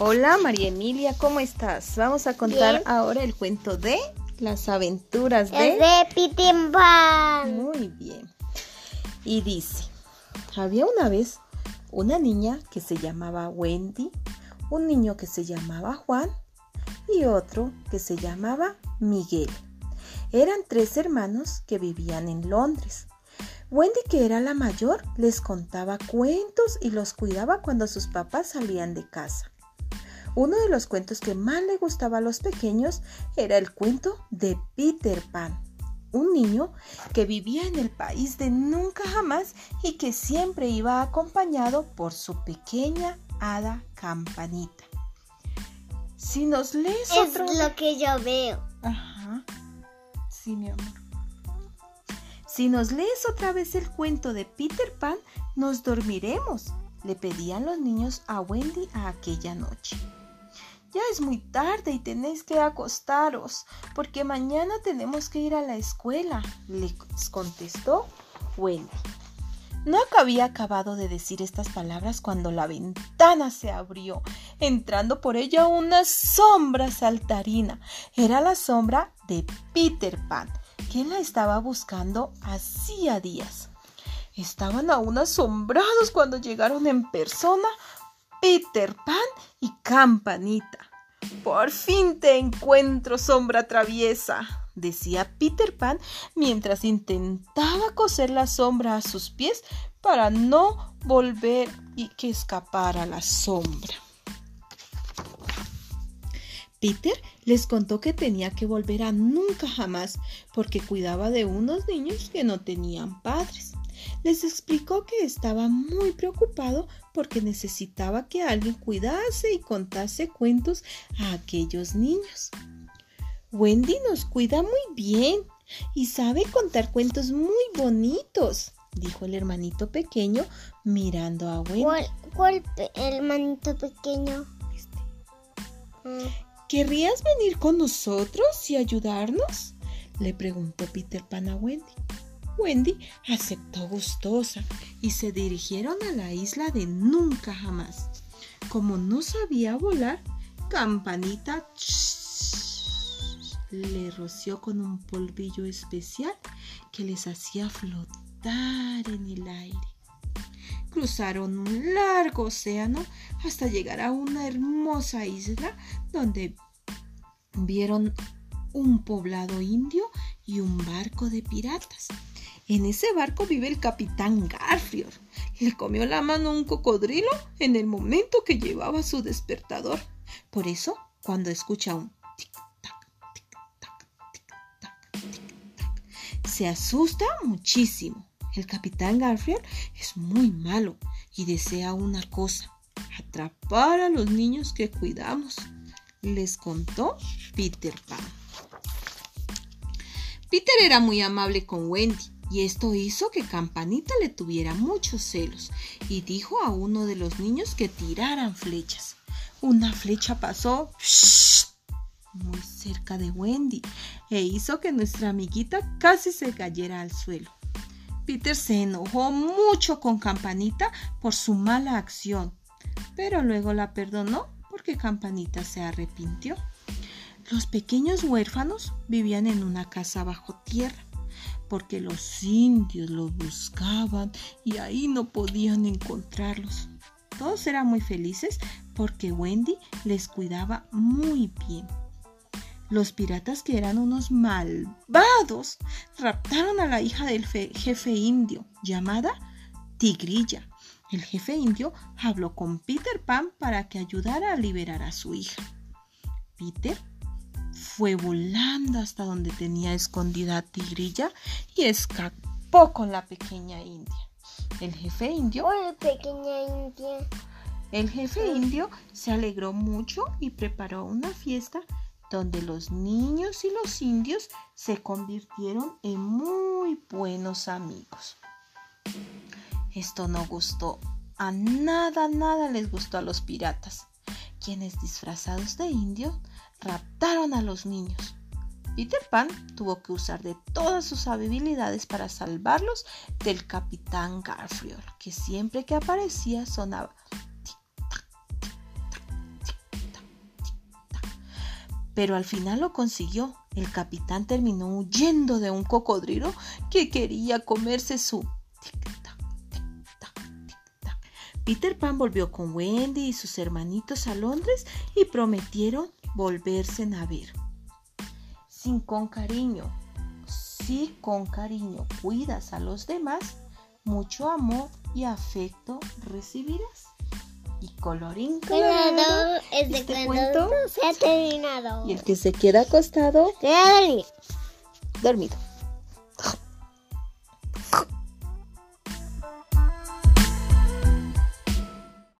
Hola María Emilia, ¿cómo estás? Vamos a contar ahora el cuento de las aventuras de... de Pan. Muy bien. Y dice, había una vez una niña que se llamaba Wendy, un niño que se llamaba Juan y otro que se llamaba Miguel. Eran tres hermanos que vivían en Londres. Wendy, que era la mayor, les contaba cuentos y los cuidaba cuando sus papás salían de casa. Uno de los cuentos que más le gustaba a los pequeños era el cuento de Peter Pan, un niño que vivía en el país de nunca jamás y que siempre iba acompañado por su pequeña hada campanita. Si nos lees es lo que yo veo. Ajá. Sí, mi amor. Si nos lees otra vez el cuento de Peter Pan, nos dormiremos, le pedían los niños a Wendy a aquella noche. Ya es muy tarde y tenéis que acostaros, porque mañana tenemos que ir a la escuela, les contestó Wendy. No había acabado de decir estas palabras cuando la ventana se abrió, entrando por ella una sombra saltarina. Era la sombra de Peter Pan, quien la estaba buscando hacía días. Estaban aún asombrados cuando llegaron en persona Peter Pan y Campanita. Por fin te encuentro, sombra traviesa, decía Peter Pan mientras intentaba coser la sombra a sus pies para no volver y que escapara la sombra. Peter les contó que tenía que volver a nunca jamás porque cuidaba de unos niños que no tenían padres les explicó que estaba muy preocupado porque necesitaba que alguien cuidase y contase cuentos a aquellos niños. Wendy nos cuida muy bien y sabe contar cuentos muy bonitos, dijo el hermanito pequeño mirando a Wendy. ¿Cuál, hermanito pequeño? Este. Mm. ¿Querrías venir con nosotros y ayudarnos? le preguntó Peter Pan a Wendy. Wendy aceptó gustosa y se dirigieron a la isla de nunca jamás. Como no sabía volar, Campanita le roció con un polvillo especial que les hacía flotar en el aire. Cruzaron un largo océano hasta llegar a una hermosa isla donde vieron un poblado indio y un barco de piratas. En ese barco vive el capitán Garfield. Le comió la mano un cocodrilo en el momento que llevaba su despertador. Por eso, cuando escucha un tic-tac, tic-tac, tic-tac, tic-tac, se asusta muchísimo. El capitán Garfield es muy malo y desea una cosa, atrapar a los niños que cuidamos. Les contó Peter Pan. Peter era muy amable con Wendy y esto hizo que Campanita le tuviera muchos celos y dijo a uno de los niños que tiraran flechas. Una flecha pasó muy cerca de Wendy e hizo que nuestra amiguita casi se cayera al suelo. Peter se enojó mucho con Campanita por su mala acción, pero luego la perdonó porque Campanita se arrepintió. Los pequeños huérfanos vivían en una casa bajo tierra porque los indios los buscaban y ahí no podían encontrarlos. Todos eran muy felices porque Wendy les cuidaba muy bien. Los piratas, que eran unos malvados, raptaron a la hija del jefe indio, llamada Tigrilla. El jefe indio habló con Peter Pan para que ayudara a liberar a su hija. Peter fue volando hasta donde tenía escondida a Tigrilla y escapó con la pequeña india. El jefe indio. pequeña india. El jefe indio se alegró mucho y preparó una fiesta donde los niños y los indios se convirtieron en muy buenos amigos. Esto no gustó a nada, nada les gustó a los piratas, quienes disfrazados de indios raptaron a los niños. Peter Pan tuvo que usar de todas sus habilidades para salvarlos del capitán Garfield, que siempre que aparecía sonaba pero al final lo consiguió. El capitán terminó huyendo de un cocodrilo que quería comerse su. Peter Pan volvió con Wendy y sus hermanitos a Londres y prometieron volverse a ver. Sin con cariño, si con cariño cuidas a los demás, mucho amor y afecto recibirás. Y colorín colorado, este cuento se ha terminado. y el que se queda acostado, Se ha dormido. dormido.